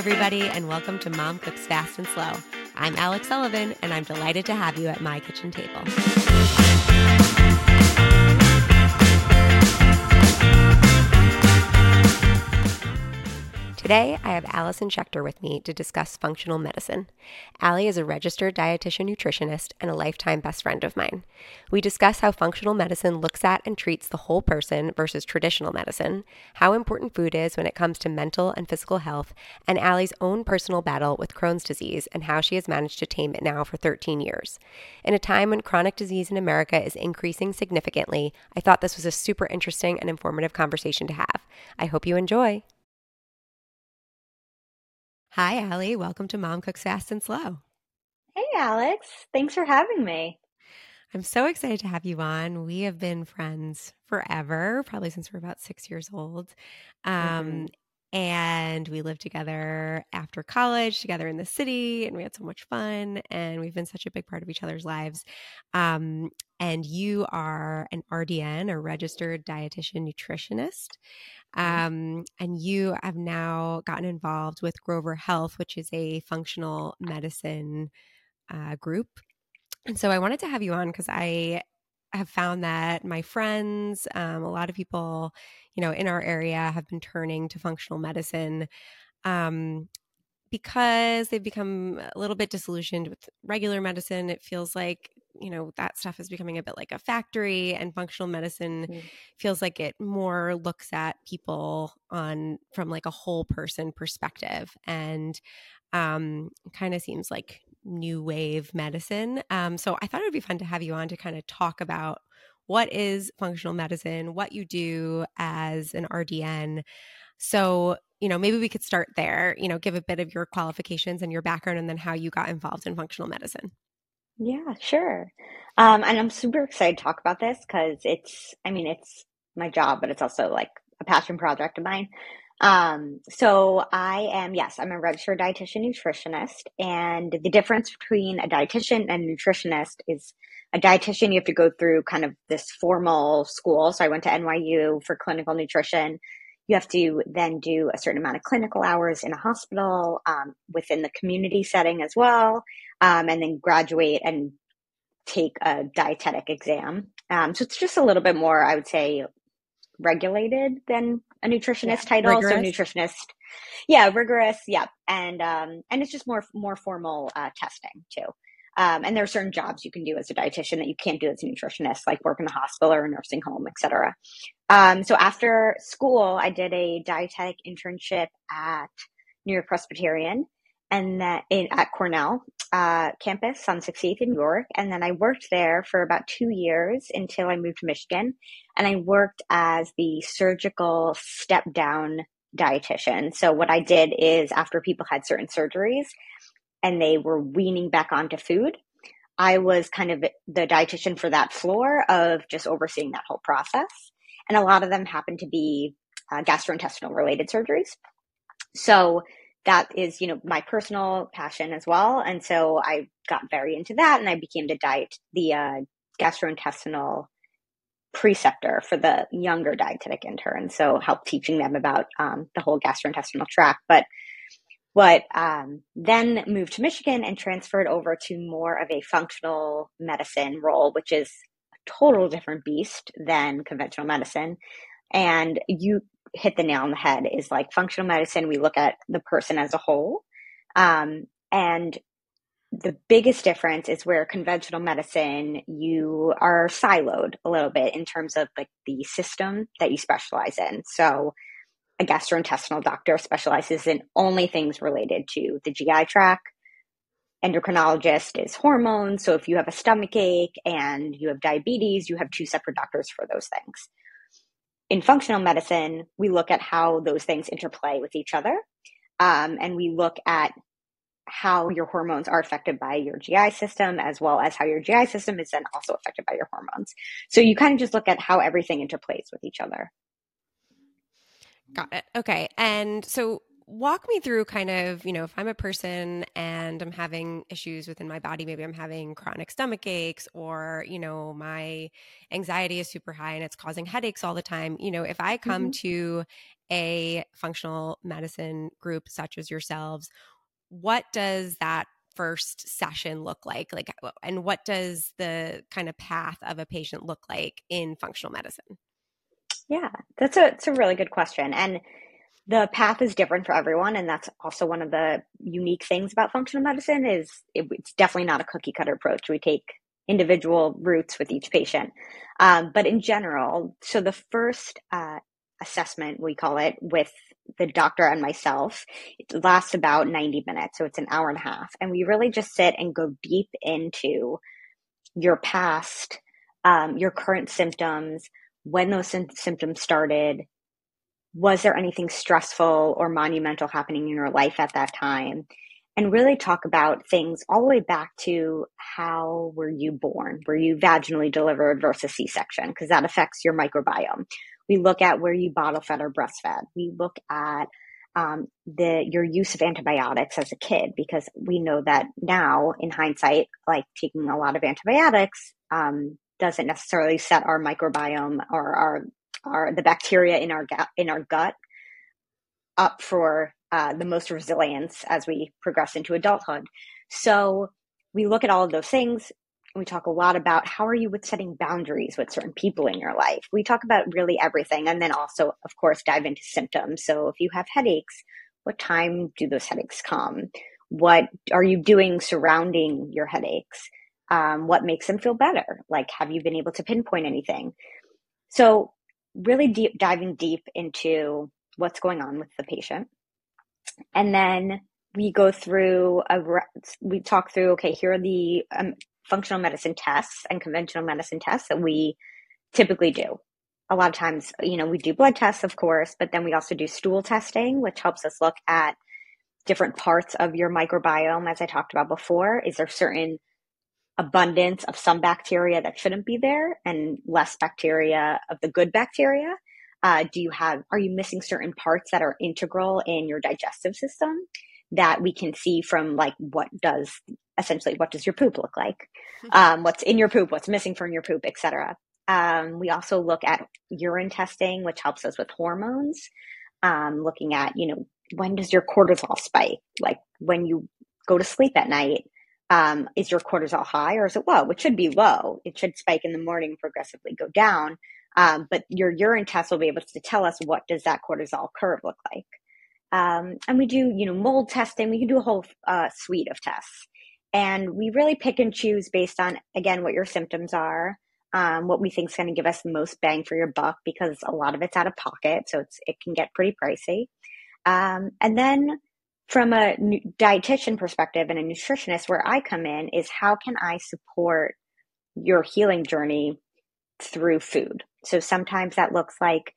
everybody, and welcome to Mom Cooks Fast and Slow. I'm Alex Sullivan, and I'm delighted to have you at my kitchen table. Today, I have Alison Schechter with me to discuss functional medicine. Ali is a registered dietitian nutritionist and a lifetime best friend of mine. We discuss how functional medicine looks at and treats the whole person versus traditional medicine, how important food is when it comes to mental and physical health, and Ali's own personal battle with Crohn's disease and how she has managed to tame it now for 13 years. In a time when chronic disease in America is increasing significantly, I thought this was a super interesting and informative conversation to have. I hope you enjoy. Hi, Ali. Welcome to Mom Cooks Fast and Slow. Hey, Alex. Thanks for having me. I'm so excited to have you on. We have been friends forever, probably since we're about six years old. Um, mm-hmm. And we lived together after college, together in the city, and we had so much fun. And we've been such a big part of each other's lives. Um, and you are an RDN, a registered dietitian nutritionist. Um, and you have now gotten involved with Grover Health, which is a functional medicine uh, group. And so I wanted to have you on because I have found that my friends, um, a lot of people, you know, in our area have been turning to functional medicine um, because they've become a little bit disillusioned with regular medicine. It feels like you know that stuff is becoming a bit like a factory and functional medicine mm. feels like it more looks at people on from like a whole person perspective and um kind of seems like new wave medicine. Um so i thought it would be fun to have you on to kind of talk about what is functional medicine what you do as an rdn so you know maybe we could start there you know give a bit of your qualifications and your background and then how you got involved in functional medicine yeah, sure. Um, and I'm super excited to talk about this because it's, I mean, it's my job, but it's also like a passion project of mine. Um, so I am, yes, I'm a registered dietitian nutritionist. And the difference between a dietitian and a nutritionist is a dietitian, you have to go through kind of this formal school. So I went to NYU for clinical nutrition. You have to then do a certain amount of clinical hours in a hospital, um, within the community setting as well um, and then graduate and take a dietetic exam. Um, so it's just a little bit more, I would say, regulated than a nutritionist yeah, title. Rigorous. So nutritionist, yeah, rigorous, yeah, and um, and it's just more more formal uh, testing too. Um, and there are certain jobs you can do as a dietitian that you can't do as a nutritionist, like work in a hospital or a nursing home, etc. Um, so after school, I did a dietetic internship at New York Presbyterian and that in at Cornell uh, campus on 68th in New York. And then I worked there for about two years until I moved to Michigan. And I worked as the surgical step down dietitian. So what I did is after people had certain surgeries and they were weaning back onto food, I was kind of the dietitian for that floor of just overseeing that whole process. And a lot of them happened to be uh, gastrointestinal related surgeries. So that is, you know, my personal passion as well. And so I got very into that and I became the diet, the uh, gastrointestinal preceptor for the younger dietetic interns. So help teaching them about um, the whole gastrointestinal tract. But what um, then moved to Michigan and transferred over to more of a functional medicine role, which is a total different beast than conventional medicine. And you hit the nail on the head is like functional medicine. We look at the person as a whole. Um, and the biggest difference is where conventional medicine, you are siloed a little bit in terms of like the system that you specialize in. So a gastrointestinal doctor specializes in only things related to the GI tract. Endocrinologist is hormones. So if you have a stomach ache and you have diabetes, you have two separate doctors for those things in functional medicine, we look at how those things interplay with each other. Um, and we look at how your hormones are affected by your GI system, as well as how your GI system is then also affected by your hormones. So you kind of just look at how everything interplays with each other. Got it. Okay. And so walk me through kind of, you know, if I'm a person and I'm having issues within my body, maybe I'm having chronic stomach aches or, you know, my anxiety is super high and it's causing headaches all the time. You know, if I come mm-hmm. to a functional medicine group such as yourselves, what does that first session look like? Like, and what does the kind of path of a patient look like in functional medicine? Yeah, that's a, it's a really good question. And the path is different for everyone and that's also one of the unique things about functional medicine is it, it's definitely not a cookie cutter approach. We take individual routes with each patient. Um, but in general so the first uh, assessment we call it with the doctor and myself it lasts about 90 minutes so it's an hour and a half. And we really just sit and go deep into your past um, your current symptoms when those symptoms started was there anything stressful or monumental happening in your life at that time? And really talk about things all the way back to how were you born? Were you vaginally delivered versus C section? Because that affects your microbiome. We look at where you bottle fed or breastfed. We look at um, the your use of antibiotics as a kid because we know that now in hindsight, like taking a lot of antibiotics um, doesn't necessarily set our microbiome or our our the bacteria in our gut in our gut up for uh, the most resilience as we progress into adulthood. So we look at all of those things. We talk a lot about how are you with setting boundaries with certain people in your life. We talk about really everything, and then also, of course, dive into symptoms. So if you have headaches, what time do those headaches come? What are you doing surrounding your headaches? Um, what makes them feel better? Like, have you been able to pinpoint anything? So really deep diving deep into what's going on with the patient. And then we go through a we talk through okay, here are the um, functional medicine tests and conventional medicine tests that we typically do. A lot of times, you know, we do blood tests, of course, but then we also do stool testing, which helps us look at different parts of your microbiome, as I talked about before. Is there certain abundance of some bacteria that shouldn't be there and less bacteria of the good bacteria? Uh, do you have, are you missing certain parts that are integral in your digestive system that we can see from like what does essentially what does your poop look like? Um, what's in your poop, what's missing from your poop, etc. Um, we also look at urine testing, which helps us with hormones. Um, looking at, you know, when does your cortisol spike? Like when you go to sleep at night, um, is your cortisol high or is it low? It should be low. It should spike in the morning, progressively go down. Um, but your urine test will be able to tell us what does that cortisol curve look like. Um, and we do, you know, mold testing. We can do a whole uh, suite of tests, and we really pick and choose based on again what your symptoms are, um, what we think is going to give us the most bang for your buck because a lot of it's out of pocket, so it's it can get pretty pricey. Um, and then from a dietitian perspective and a nutritionist, where I come in is how can I support your healing journey through food? So sometimes that looks like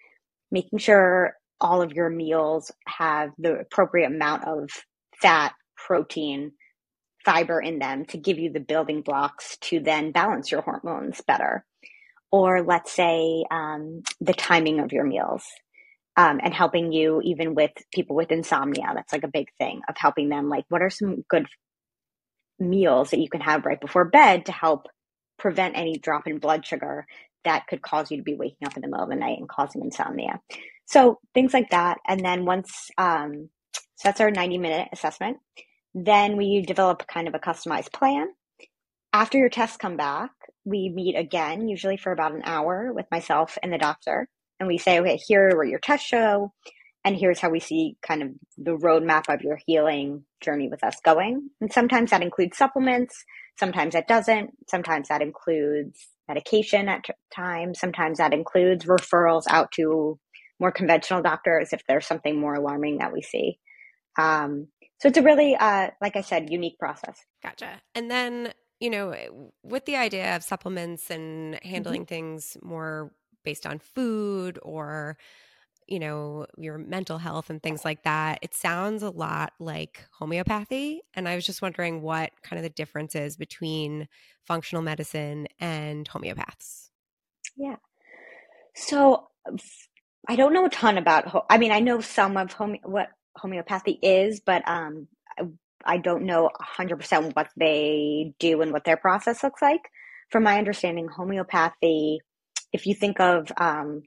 making sure all of your meals have the appropriate amount of fat, protein, fiber in them to give you the building blocks to then balance your hormones better. Or let's say um, the timing of your meals um, and helping you even with people with insomnia. That's like a big thing of helping them. Like, what are some good meals that you can have right before bed to help prevent any drop in blood sugar that could cause you to be waking up in the middle of the night and causing insomnia? So things like that. And then once, um, so that's our 90 minute assessment. Then we develop kind of a customized plan. After your tests come back, we meet again, usually for about an hour with myself and the doctor and we say, okay, here are your tests show, and here's how we see kind of the roadmap of your healing journey with us going. And sometimes that includes supplements, sometimes that doesn't, sometimes that includes medication at times, sometimes that includes referrals out to more conventional doctors if there's something more alarming that we see. Um, so it's a really, uh, like I said, unique process. Gotcha. And then, you know, with the idea of supplements and handling mm-hmm. things more based on food or you know your mental health and things like that it sounds a lot like homeopathy and i was just wondering what kind of the difference is between functional medicine and homeopaths yeah so i don't know a ton about i mean i know some of home what homeopathy is, but um, I don't know 100% what they do and what their process looks like. From my understanding, homeopathy, if you think of um,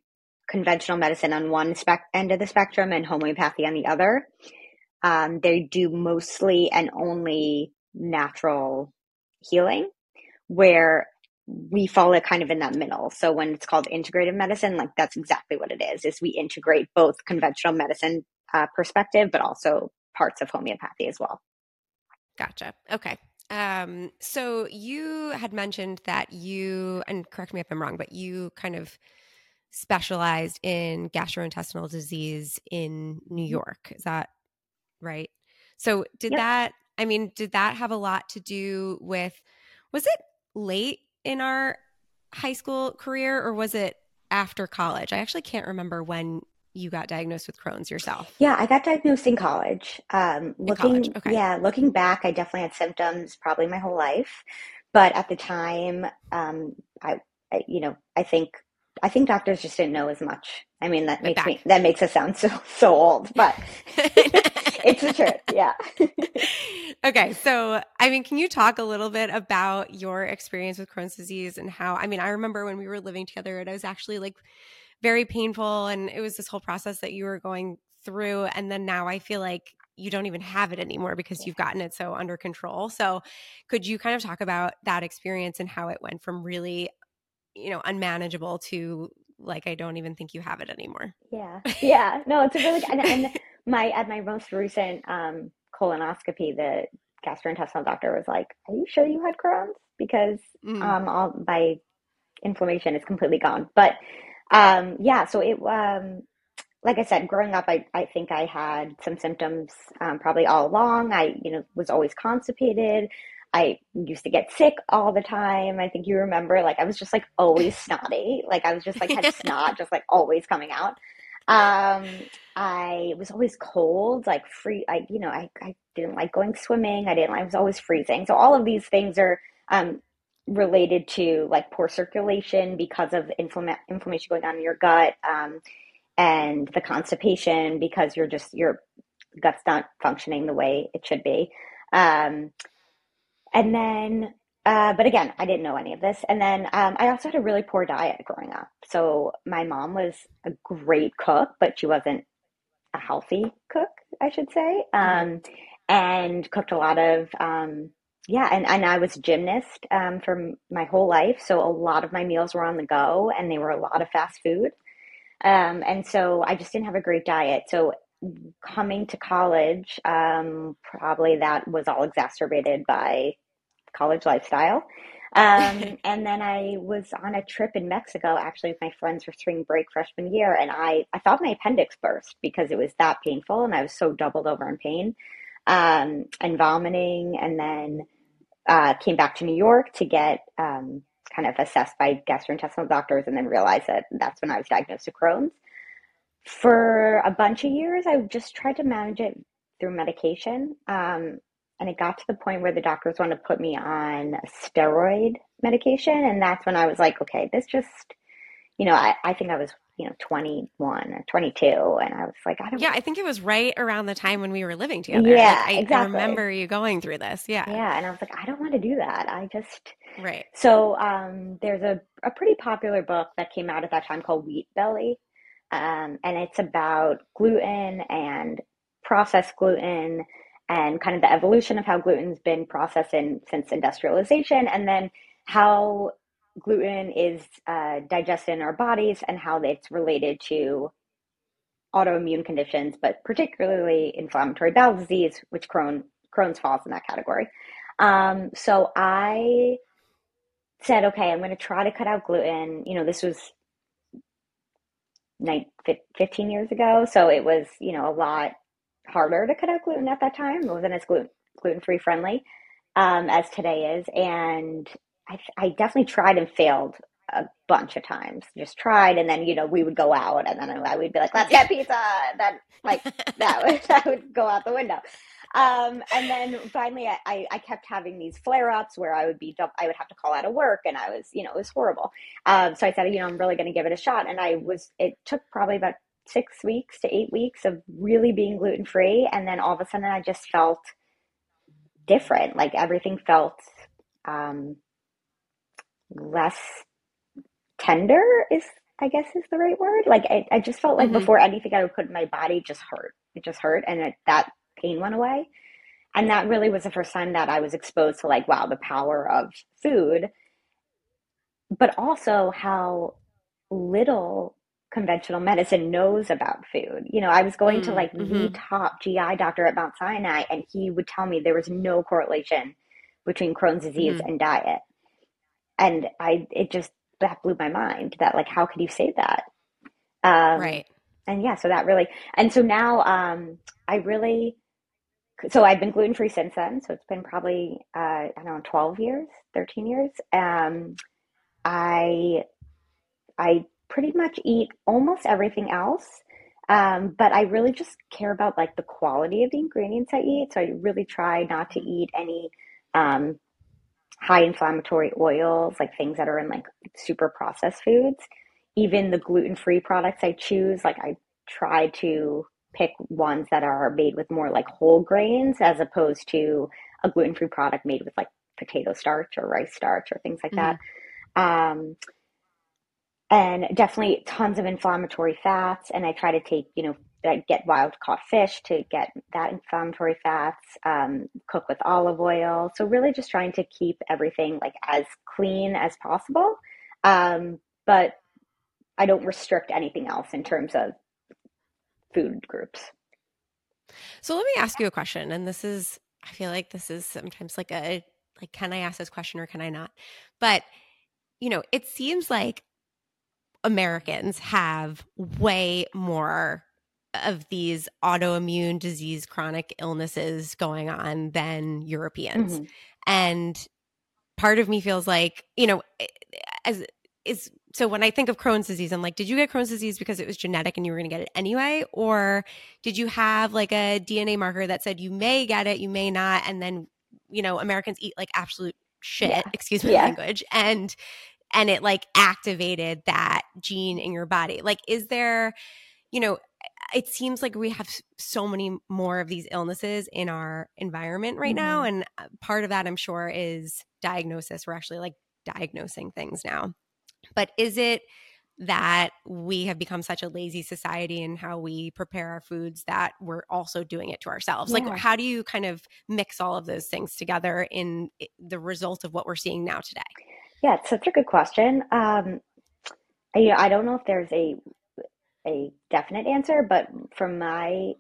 conventional medicine on one spec- end of the spectrum and homeopathy on the other, um, they do mostly and only natural healing, where we fall kind of in that middle. So when it's called integrative medicine, like that's exactly what it is, is we integrate both conventional medicine uh, perspective, but also parts of homeopathy as well. Gotcha. Okay. Um, so you had mentioned that you, and correct me if I'm wrong, but you kind of specialized in gastrointestinal disease in New mm-hmm. York. Is that right? So did yep. that, I mean, did that have a lot to do with, was it late in our high school career or was it after college? I actually can't remember when you got diagnosed with Crohn's yourself. Yeah, I got diagnosed in college. Um, looking, college. Okay. yeah, looking back, I definitely had symptoms probably my whole life, but at the time, um, I, I, you know, I think, I think doctors just didn't know as much. I mean, that makes me, that makes us sound so, so old, but it's the truth. Yeah. okay. So, I mean, can you talk a little bit about your experience with Crohn's disease and how, I mean, I remember when we were living together, and I was actually like very painful. And it was this whole process that you were going through. And then now I feel like you don't even have it anymore because you've gotten it so under control. So, could you kind of talk about that experience and how it went from really, you know, unmanageable to like I don't even think you have it anymore? Yeah, yeah. No, it's a really and, and my at my most recent um, colonoscopy, the gastrointestinal doctor was like, "Are you sure you had Crohn's?" Because mm. um, all my inflammation is completely gone. But um, yeah, so it um, like I said, growing up, I, I think I had some symptoms um, probably all along. I, you know, was always constipated. I used to get sick all the time. I think you remember, like, I was just like always snotty. Like, I was just like had snot just like always coming out. Um, I was always cold, like free. I, you know, I, I didn't like going swimming. I didn't. I was always freezing. So all of these things are um, related to like poor circulation because of inflama- inflammation going on in your gut um, and the constipation because you're just your gut's not functioning the way it should be. Um, and then uh, but again i didn't know any of this. And then um, i also had a really poor diet growing up. So my mom was a great cook but she wasn't a healthy cook i should say. Mm-hmm. um, and cooked a lot of um, yeah, and, and I was a gymnast um, for my whole life. So a lot of my meals were on the go and they were a lot of fast food. Um, and so I just didn't have a great diet. So coming to college, um, probably that was all exacerbated by college lifestyle. Um, and then I was on a trip in Mexico, actually, with my friends for spring break freshman year. And I, I thought my appendix burst because it was that painful and I was so doubled over in pain um, and vomiting. And then uh, came back to New York to get um, kind of assessed by gastrointestinal doctors and then realized that that's when I was diagnosed with Crohn's. For a bunch of years, I just tried to manage it through medication. Um, and it got to the point where the doctors wanted to put me on steroid medication. And that's when I was like, okay, this just, you know, I, I think I was you know 21 or 22 and i was like i don't yeah i think it was right around the time when we were living together. Yeah like, I, exactly. I remember you going through this yeah. Yeah and i was like i don't want to do that. I just right. So um, there's a, a pretty popular book that came out at that time called wheat belly um, and it's about gluten and processed gluten and kind of the evolution of how gluten's been processed in since industrialization and then how gluten is uh, digested in our bodies and how it's related to autoimmune conditions, but particularly inflammatory bowel disease, which Crohn, Crohn's falls in that category. Um, so I said, okay, I'm going to try to cut out gluten. You know, this was 15 years ago, so it was, you know, a lot harder to cut out gluten at that time. It wasn't as gluten gluten free friendly um, as today is, and I, I definitely tried and failed a bunch of times. Just tried, and then you know we would go out, and then I would be like, "Let's get pizza." And then like that would that would go out the window. Um, and then finally, I, I kept having these flare ups where I would be I would have to call out of work, and I was you know it was horrible. Um, so I said, you know, I'm really going to give it a shot, and I was. It took probably about six weeks to eight weeks of really being gluten free. And then all of a sudden I just felt different. Like everything felt um, less tender is I guess is the right word. Like I, I just felt like mm-hmm. before anything I would put in my body just hurt. It just hurt and it, that pain went away. And that really was the first time that I was exposed to like, wow, the power of food, but also how little conventional medicine knows about food. You know, I was going mm-hmm. to like mm-hmm. the top GI doctor at Mount Sinai, and he would tell me there was no correlation between Crohn's disease mm-hmm. and diet. And I, it just, that blew my mind that like, how could you say that? Um, right. And yeah, so that really, and so now, um, I really, so I've been gluten free since then. So it's been probably, uh, I don't know, 12 years, 13 years. Um, I, I pretty much eat almost everything else. Um, but I really just care about like the quality of the ingredients I eat. So I really try not to eat any um, high inflammatory oils, like things that are in like super processed foods. Even the gluten free products I choose, like I try to pick ones that are made with more like whole grains as opposed to a gluten free product made with like potato starch or rice starch or things like mm-hmm. that. Um, and definitely tons of inflammatory fats. And I try to take, you know, get wild caught fish to get that inflammatory fats, um, cook with olive oil. So really just trying to keep everything like as clean as possible. Um, but I don't restrict anything else in terms of food groups. So let me ask you a question. And this is, I feel like this is sometimes like a, like, can I ask this question or can I not? But, you know, it seems like Americans have way more of these autoimmune disease, chronic illnesses going on than Europeans. Mm-hmm. And part of me feels like, you know, as is so when I think of Crohn's disease, I'm like, did you get Crohn's disease because it was genetic and you were going to get it anyway? Or did you have like a DNA marker that said you may get it, you may not? And then, you know, Americans eat like absolute shit, yeah. excuse my yeah. language. And and it like activated that gene in your body. Like, is there, you know, it seems like we have so many more of these illnesses in our environment right mm-hmm. now. And uh, part of that, I'm sure, is diagnosis. We're actually like diagnosing things now. But is it that we have become such a lazy society in how we prepare our foods that we're also doing it to ourselves? Yeah. Like, how do you kind of mix all of those things together in the result of what we're seeing now today? Yeah, it's such a good question. Um, I, I don't know if there's a a definite answer, but from my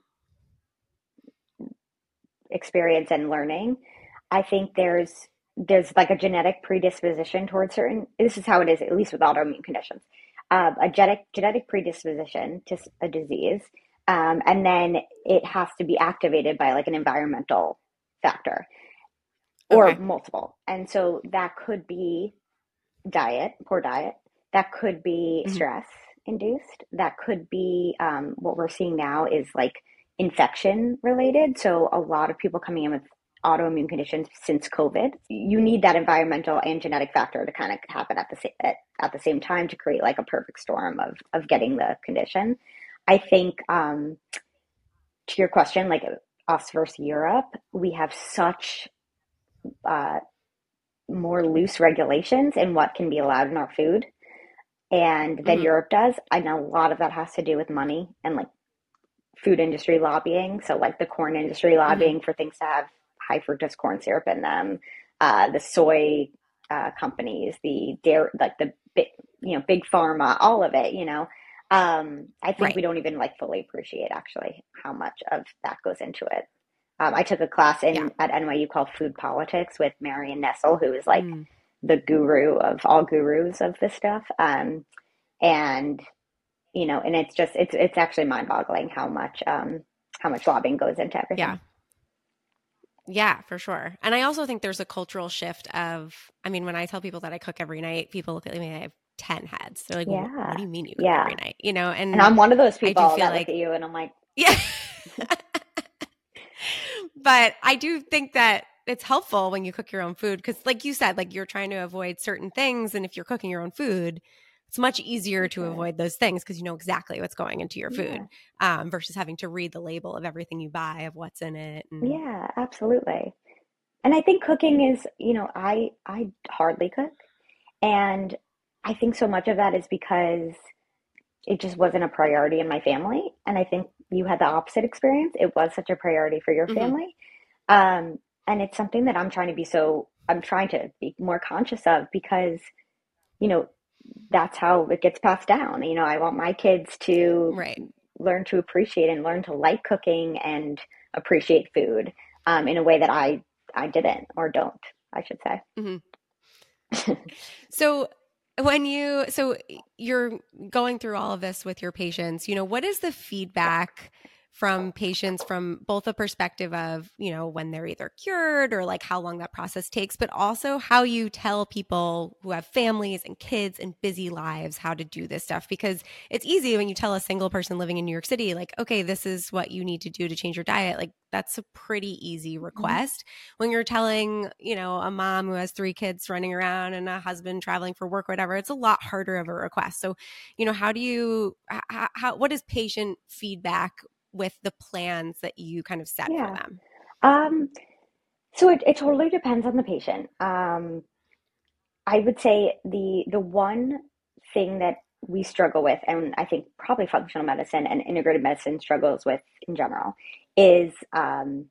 experience and learning, I think there's there's like a genetic predisposition towards certain. This is how it is, at least with autoimmune conditions. Uh, a genetic genetic predisposition to a disease, um, and then it has to be activated by like an environmental factor or okay. multiple. And so that could be diet, poor diet. That could be mm-hmm. stress induced. That could be um, what we're seeing now is like infection related. So a lot of people coming in with autoimmune conditions since COVID. You need that environmental and genetic factor to kind of happen at the same at, at the same time to create like a perfect storm of of getting the condition. I think um, to your question, like us versus Europe, we have such uh, more loose regulations in what can be allowed in our food and than mm-hmm. Europe does. I know a lot of that has to do with money and like food industry lobbying. So like the corn industry mm-hmm. lobbying mm-hmm. for things to have high fructose corn syrup in them, uh, the soy uh, companies, the dairy, like the big, you know, big pharma, all of it, you know. Um, I think right. we don't even like fully appreciate actually how much of that goes into it. Um, I took a class in yeah. at NYU called Food Politics with Marion Nestle, who is like mm. The guru of all gurus of this stuff. Um, and you know, and it's just it's it's actually mind boggling how much um, how much lobbying goes into everything. Yeah. Yeah, for sure. And I also think there's a cultural shift of, I mean, when I tell people that I cook every night, people look at me, and I have 10 heads. They're like, yeah. what, what do you mean you cook yeah. every night? You know, and, and I'm one of those people that like, look at you and I'm like, yeah. but I do think that it's helpful when you cook your own food because, like you said, like you're trying to avoid certain things, and if you're cooking your own food, it's much easier to avoid those things because you know exactly what's going into your food yeah. um, versus having to read the label of everything you buy of what's in it and... yeah absolutely and i think cooking is you know i i hardly cook and i think so much of that is because it just wasn't a priority in my family and i think you had the opposite experience it was such a priority for your mm-hmm. family um, and it's something that i'm trying to be so i'm trying to be more conscious of because you know that's how it gets passed down. You know, I want my kids to right. learn to appreciate and learn to like cooking and appreciate food um, in a way that I I didn't or don't, I should say. Mm-hmm. so when you so you're going through all of this with your patients, you know, what is the feedback from patients from both a perspective of, you know, when they're either cured or like how long that process takes, but also how you tell people who have families and kids and busy lives how to do this stuff. Because it's easy when you tell a single person living in New York City, like, okay, this is what you need to do to change your diet. Like, that's a pretty easy mm-hmm. request. Mm-hmm. When you're telling, you know, a mom who has three kids running around and a husband traveling for work, whatever, it's a lot harder of a request. So, you know, how do you, how, how what is patient feedback with the plans that you kind of set yeah. for them? Um, so it, it totally depends on the patient. Um, I would say the the one thing that we struggle with, and I think probably functional medicine and integrated medicine struggles with in general, is um,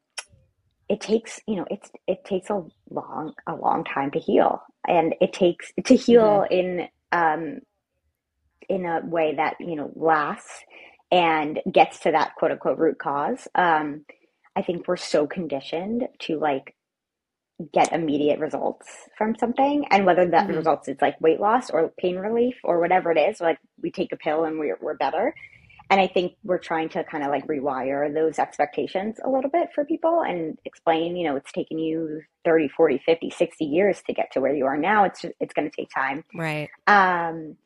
it takes you know it's it takes a long a long time to heal, and it takes to heal mm-hmm. in um, in a way that you know lasts and gets to that quote unquote root cause. Um, I think we're so conditioned to like get immediate results from something, and whether that mm-hmm. results is like weight loss or pain relief or whatever it is, like we take a pill and we're we're better. And I think we're trying to kind of like rewire those expectations a little bit for people and explain, you know, it's taken you 30, 40, 50, 60 years to get to where you are now. It's just, it's going to take time. Right. Um,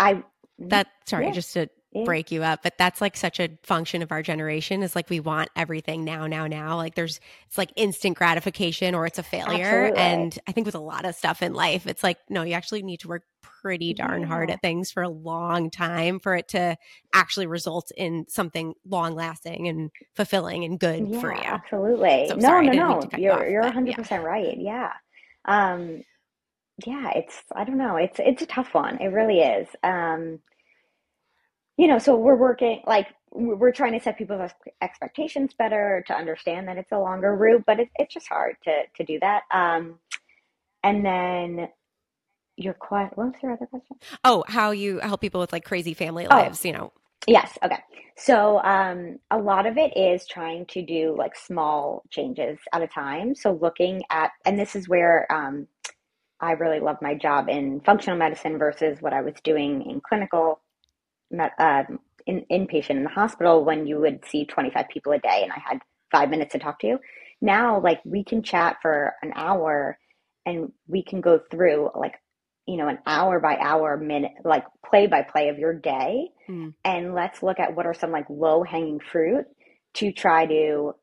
I, that, sorry, yeah. just to yeah. break you up but that's like such a function of our generation is like we want everything now now now. Like there's it's like instant gratification or it's a failure. Absolutely. and i think with a lot of stuff in life it's like no you actually need to work pretty darn yeah. hard at things for a long time for it to actually result in something long lasting and fulfilling and good yeah, for you. absolutely. So, no sorry, no no. you're you you're 100% right. Yeah. Um yeah it's i don't know. It's it's a tough one. It really is. Um you know, so we're working like we're trying to set people's expectations better to understand that it's a longer route, but it, it's just hard to to do that. Um, and then your what was your other question? Oh, how you help people with like crazy family oh. lives, oh. you know? Yes. Okay. So um, a lot of it is trying to do like small changes at a time. So looking at, and this is where um, I really love my job in functional medicine versus what I was doing in clinical uh, in, inpatient in the hospital when you would see 25 people a day and I had five minutes to talk to you. Now, like we can chat for an hour and we can go through like, you know, an hour by hour minute, like play by play of your day. Mm. And let's look at what are some like low hanging fruit to try to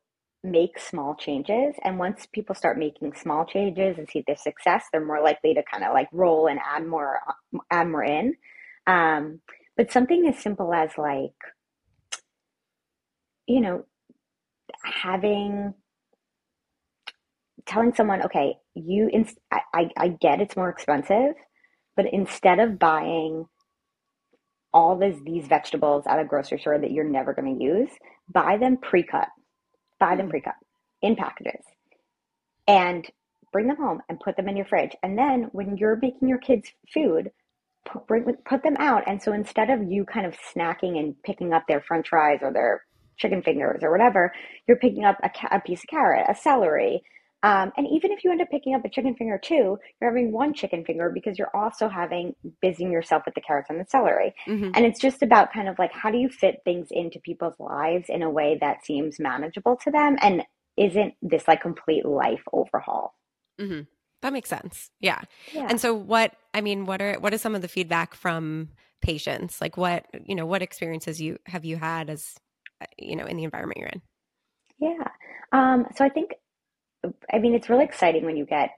make small changes. And once people start making small changes and see their success, they're more likely to kind of like roll and add more, add more in. Um, but something as simple as like, you know, having telling someone, okay, you, inst- I, I, I get it's more expensive, but instead of buying all this, these vegetables at a grocery store that you're never going to use, buy them pre-cut, buy them hmm. pre-cut in packages and bring them home and put them in your fridge. And then when you're making your kids food, bring, put them out. And so instead of you kind of snacking and picking up their french fries or their chicken fingers or whatever, you're picking up a, a piece of carrot, a celery. Um, and even if you end up picking up a chicken finger too, you're having one chicken finger because you're also having busying yourself with the carrots and the celery. Mm-hmm. And it's just about kind of like how do you fit things into people's lives in a way that seems manageable to them and isn't this like complete life overhaul. Mm-hmm. That makes sense. Yeah. yeah. And so what I mean, what are what is some of the feedback from patients? Like what, you know, what experiences you have you had as uh, you know, in the environment you're in? Yeah. Um so I think I mean it's really exciting when you get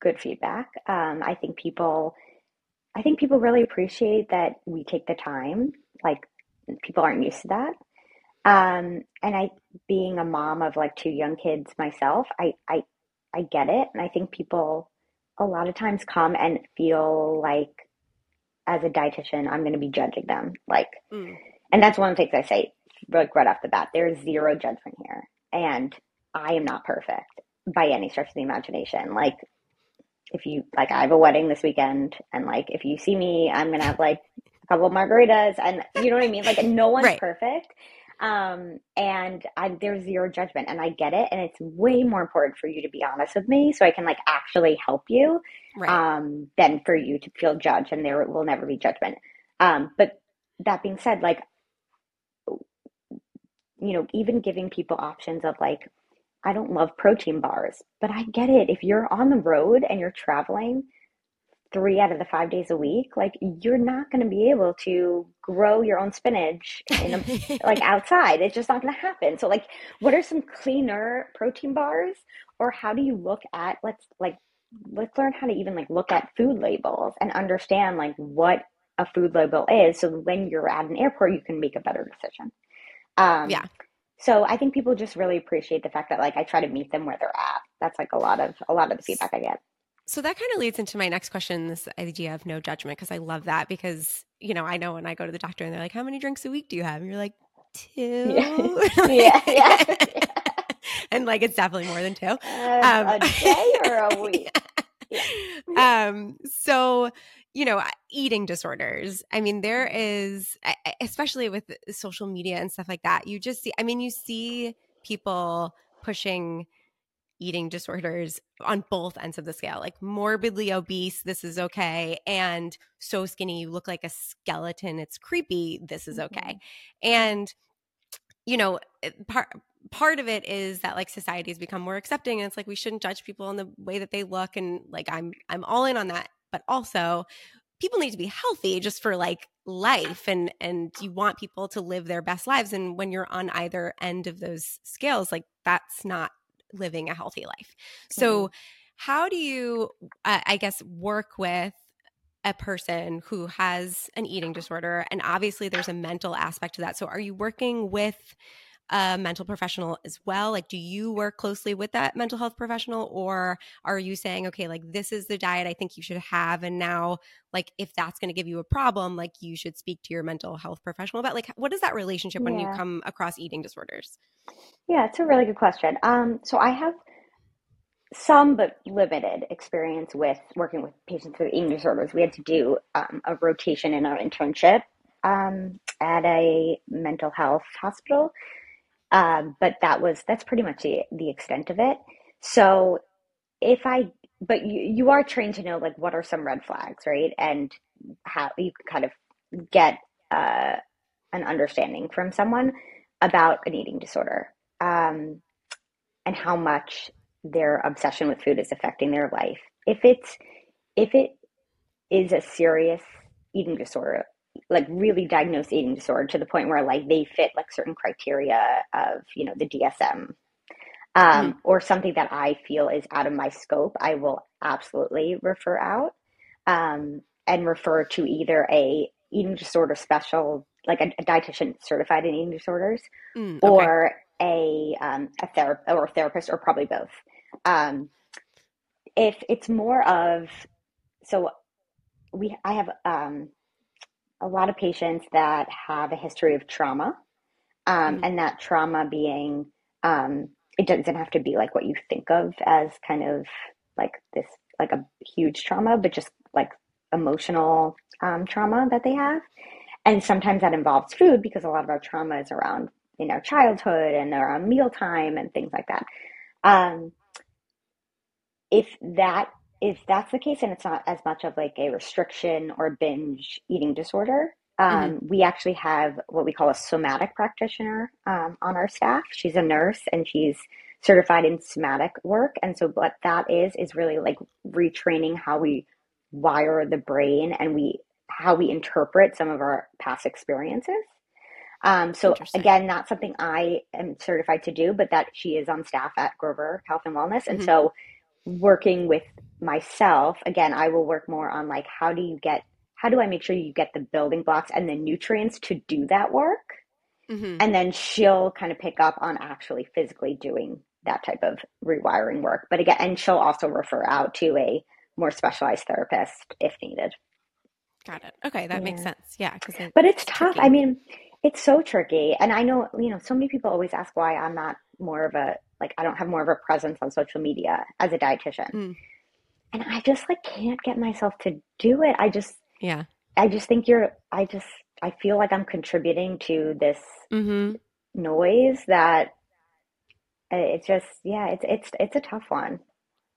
good feedback. Um I think people I think people really appreciate that we take the time. Like people aren't used to that. Um, and I, being a mom of like two young kids myself, I, I, I get it. And I think people a lot of times come and feel like as a dietitian, I'm going to be judging them. Like, mm. and that's one of the things I say like right off the bat. There is zero judgment here. And I am not perfect by any stretch of the imagination. Like, if you like, I have a wedding this weekend, and like, if you see me, I'm gonna have like a couple of margaritas, and you know what I mean. Like, no one's right. perfect, um, and I, there's zero judgment, and I get it, and it's way more important for you to be honest with me, so I can like actually help you, right. um, than for you to feel judged, and there will never be judgment. Um, but that being said, like, you know, even giving people options of like I don't love protein bars, but I get it. If you're on the road and you're traveling three out of the five days a week, like you're not going to be able to grow your own spinach in a, like outside. It's just not going to happen. So like, what are some cleaner protein bars or how do you look at, let's like, let's learn how to even like look at food labels and understand like what a food label is. So when you're at an airport, you can make a better decision. Um, yeah. So I think people just really appreciate the fact that like I try to meet them where they're at. That's like a lot of a lot of the feedback I get. So that kind of leads into my next question, this idea of no judgment, because I love that because, you know, I know when I go to the doctor and they're like, How many drinks a week do you have? And you're like, two. Yeah. yeah, yeah. and like it's definitely more than two. Uh, um, a day or a week. Yeah. Um, so you know, eating disorders. I mean, there is, especially with social media and stuff like that, you just see, I mean, you see people pushing eating disorders on both ends of the scale, like morbidly obese, this is okay. And so skinny, you look like a skeleton, it's creepy, this is okay. Mm-hmm. And, you know, part, part of it is that like society has become more accepting and it's like we shouldn't judge people in the way that they look and like i'm i'm all in on that but also people need to be healthy just for like life and and you want people to live their best lives and when you're on either end of those scales like that's not living a healthy life. So mm-hmm. how do you uh, i guess work with a person who has an eating disorder? And obviously there's a mental aspect to that. So are you working with a mental professional as well? Like, do you work closely with that mental health professional, or are you saying, okay, like this is the diet I think you should have, and now, like, if that's going to give you a problem, like you should speak to your mental health professional about? Like, what is that relationship when you come across eating disorders? Yeah, it's a really good question. Um, so I have some but limited experience with working with patients with eating disorders. We had to do um, a rotation in our internship um, at a mental health hospital. Um, but that was that's pretty much the, the extent of it. So if I but you you are trained to know like what are some red flags, right? And how you can kind of get uh, an understanding from someone about an eating disorder um, and how much their obsession with food is affecting their life. If it's if it is a serious eating disorder, like really diagnosed eating disorder to the point where like they fit like certain criteria of you know the DSM um, mm or something that I feel is out of my scope, I will absolutely refer out um, and refer to either a eating disorder special, like a, a dietitian certified in eating disorders, mm, okay. or a um, a therapist or a therapist, or probably both. Um, if it's more of so, we I have um, a lot of patients that have a history of trauma, um, mm-hmm. and that trauma being um, it doesn't have to be like what you think of as kind of like this like a huge trauma, but just like emotional um, trauma that they have. And sometimes that involves food because a lot of our trauma is around in our childhood and around mealtime and things like that. Um, if that if that's the case and it's not as much of like a restriction or binge eating disorder, um, mm-hmm. we actually have what we call a somatic practitioner um, on our staff. She's a nurse and she's certified in somatic work. And so, what that is, is really like retraining how we wire the brain and we how we interpret some of our past experiences. Um, so again, not something I am certified to do, but that she is on staff at Grover Health and Wellness. And mm-hmm. so working with myself, again, I will work more on like how do you get how do I make sure you get the building blocks and the nutrients to do that work? Mm-hmm. And then she'll kind of pick up on actually physically doing that type of rewiring work. But again, and she'll also refer out to a more specialized therapist if needed. Got it. Okay, that yeah. makes sense. Yeah, it, but it's, it's tough. Tricky. I mean, it's so tricky, and I know you know so many people always ask why I'm not more of a like I don't have more of a presence on social media as a dietitian, mm. and I just like can't get myself to do it. I just yeah, I just think you're. I just I feel like I'm contributing to this mm-hmm. noise that uh, it's just yeah, it's it's it's a tough one.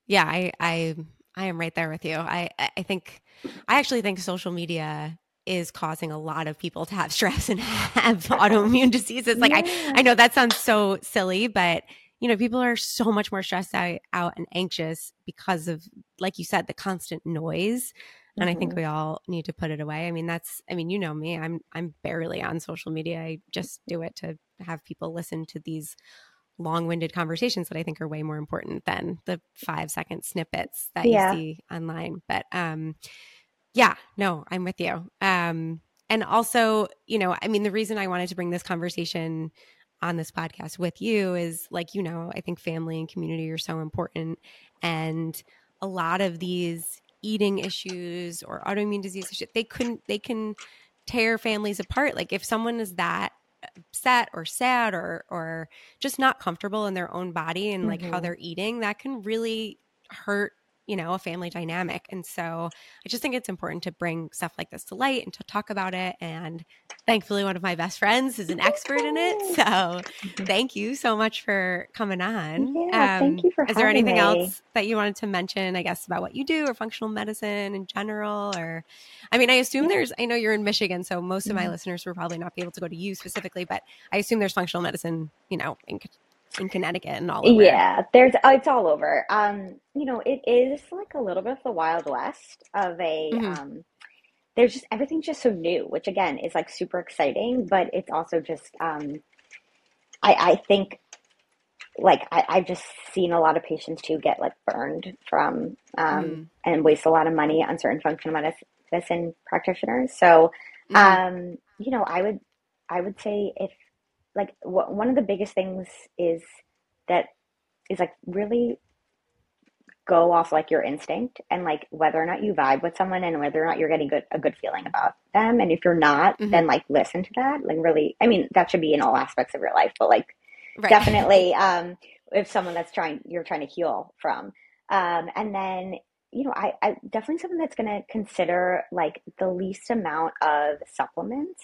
Yeah, I I I am right there with you. I I think I actually think social media is causing a lot of people to have stress and have autoimmune diseases. Like yeah. I I know that sounds so silly, but you know, people are so much more stressed out, and anxious because of like you said the constant noise. And mm-hmm. I think mm-hmm. we all need to put it away. I mean, that's I mean, you know me. I'm I'm barely on social media. I just do it to have people listen to these long-winded conversations that I think are way more important than the five second snippets that yeah. you see online. But um, yeah, no, I'm with you. Um, and also, you know, I mean, the reason I wanted to bring this conversation on this podcast with you is like, you know, I think family and community are so important. And a lot of these eating issues or autoimmune disease issues, they couldn't, they can tear families apart. Like if someone is that upset or sad or or just not comfortable in their own body and like mm-hmm. how they're eating that can really hurt you know a family dynamic and so i just think it's important to bring stuff like this to light and to talk about it and thankfully one of my best friends is an expert in it so thank you so much for coming on yeah, um, thank you for is there anything me. else that you wanted to mention i guess about what you do or functional medicine in general or i mean i assume yeah. there's i know you're in michigan so most of my mm-hmm. listeners will probably not be able to go to you specifically but i assume there's functional medicine you know in in Connecticut and all over. Yeah, there's oh, it's all over. Um, you know, it is like a little bit of the wild west of a mm-hmm. um there's just everything's just so new, which again is like super exciting, but it's also just um I I think like I, I've just seen a lot of patients too get like burned from um mm. and waste a lot of money on certain functional medicine practitioners. So mm. um, you know, I would I would say if like w- one of the biggest things is that is like really go off like your instinct and like whether or not you vibe with someone and whether or not you're getting good a good feeling about them and if you're not mm-hmm. then like listen to that like really i mean that should be in all aspects of your life but like right. definitely um if someone that's trying you're trying to heal from um and then you know I, I definitely something that's going to consider like the least amount of supplements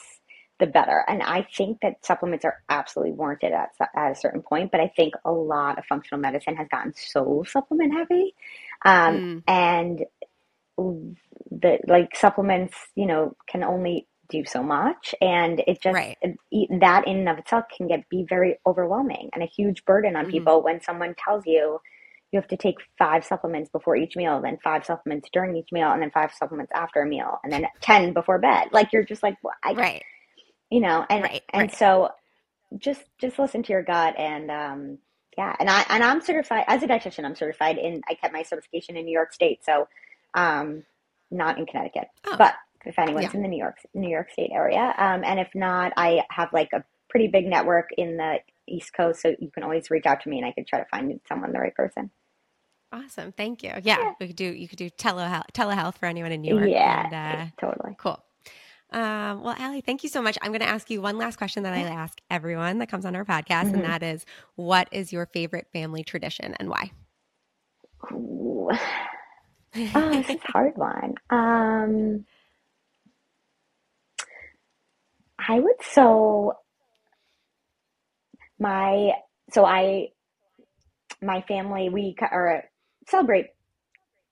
the better. And I think that supplements are absolutely warranted at, at a certain point, but I think a lot of functional medicine has gotten so supplement heavy. Um, mm. And the like supplements, you know, can only do so much. And it just, right. that in and of itself can get be very overwhelming and a huge burden on mm-hmm. people when someone tells you, you have to take five supplements before each meal, then five supplements during each meal, and then five supplements after a meal, and then 10 before bed. Like you're just like, well, I, right you know, and right, and right. so just just listen to your gut and um yeah, and I and I'm certified as a dietitian. I'm certified in I kept my certification in New York State, so um not in Connecticut, oh. but if anyone's yeah. in the New York New York State area, um, and if not, I have like a pretty big network in the East Coast, so you can always reach out to me, and I could try to find someone the right person. Awesome, thank you. Yeah, yeah. we could do you could do telehealth telehealth for anyone in New York. Yeah, and, uh, totally cool. Um, well, Ali, thank you so much. I'm going to ask you one last question that I ask everyone that comes on our podcast, mm-hmm. and that is what is your favorite family tradition and why? Ooh. Oh, this is a hard one. Um, I would so my so I my family we or celebrate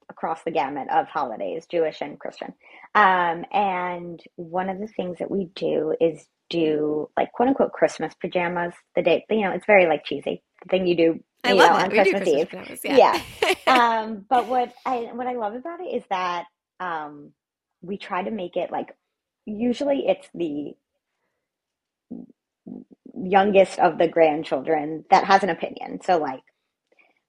across the gamut of holidays, Jewish and Christian. Um, and one of the things that we do is do like quote unquote Christmas pajamas the day, you know, it's very like cheesy. The thing you do I love know, on we Christmas, Eve. Pajamas, yeah. yeah. um, but what I what I love about it is that um, we try to make it like usually it's the youngest of the grandchildren that has an opinion. So like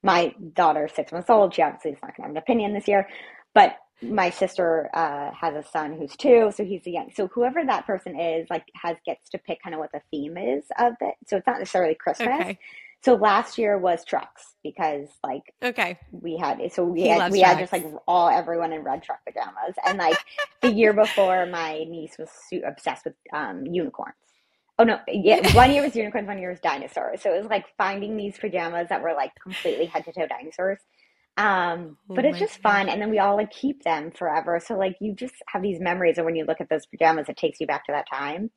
my daughter, six months old, she obviously is not going to have an opinion this year, but my sister uh, has a son who's two, so he's a young. So whoever that person is, like, has gets to pick kind of what the theme is of it. So it's not necessarily Christmas. Okay. So last year was trucks because like okay we had so we he had we trucks. had just like all everyone in red truck pajamas and like the year before my niece was obsessed with um, unicorns. Oh no, yeah, one year was unicorns, one year was dinosaurs. So it was like finding these pajamas that were like completely head to toe dinosaurs. Um, oh but it's just God. fun, and then we all like keep them forever. So like you just have these memories, and when you look at those pajamas, it takes you back to that time.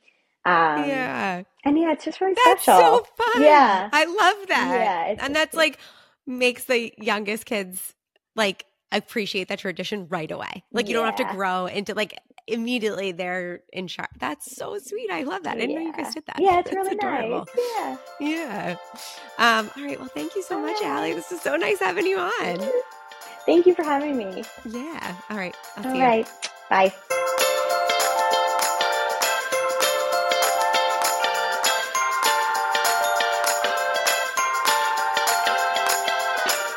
Um, yeah, and yeah, it's just really that's special. so fun. Yeah, I love that. Yeah, and that's like makes the youngest kids like appreciate that tradition right away. Like you yeah. don't have to grow into like immediately they're in shock. That's so sweet. I love that. I didn't yeah. know you guys did that. Yeah, it's That's really adorable. nice. Yeah. Yeah. Um, all right. Well, thank you so much, Ali. This is so nice having you on. Thank you for having me. Yeah. All right. I'll all right. You. Bye.